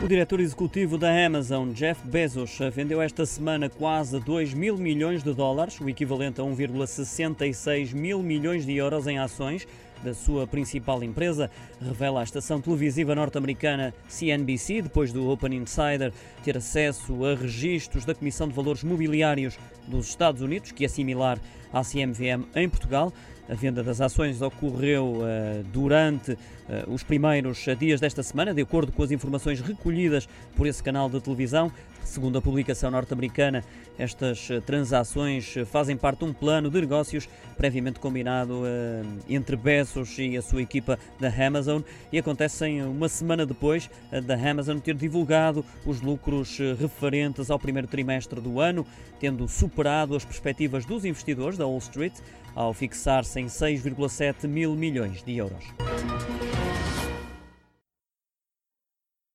O diretor executivo da Amazon, Jeff Bezos, vendeu esta semana quase 2 mil milhões de dólares, o equivalente a 1,66 mil milhões de euros em ações da sua principal empresa, revela a estação televisiva norte-americana CNBC, depois do Open Insider ter acesso a registros da Comissão de Valores Mobiliários dos Estados Unidos, que é similar à CMVM em Portugal. A venda das ações ocorreu uh, durante uh, os primeiros dias desta semana, de acordo com as informações recolhidas por esse canal de televisão. Segundo a publicação norte-americana, estas uh, transações fazem parte de um plano de negócios previamente combinado entre Bezos e a sua equipa da Amazon e acontecem uma semana depois da Amazon ter divulgado os lucros referentes ao primeiro trimestre do ano, tendo superado as perspectivas dos investidores da Wall Street ao fixar-se em 6,7 mil milhões de euros.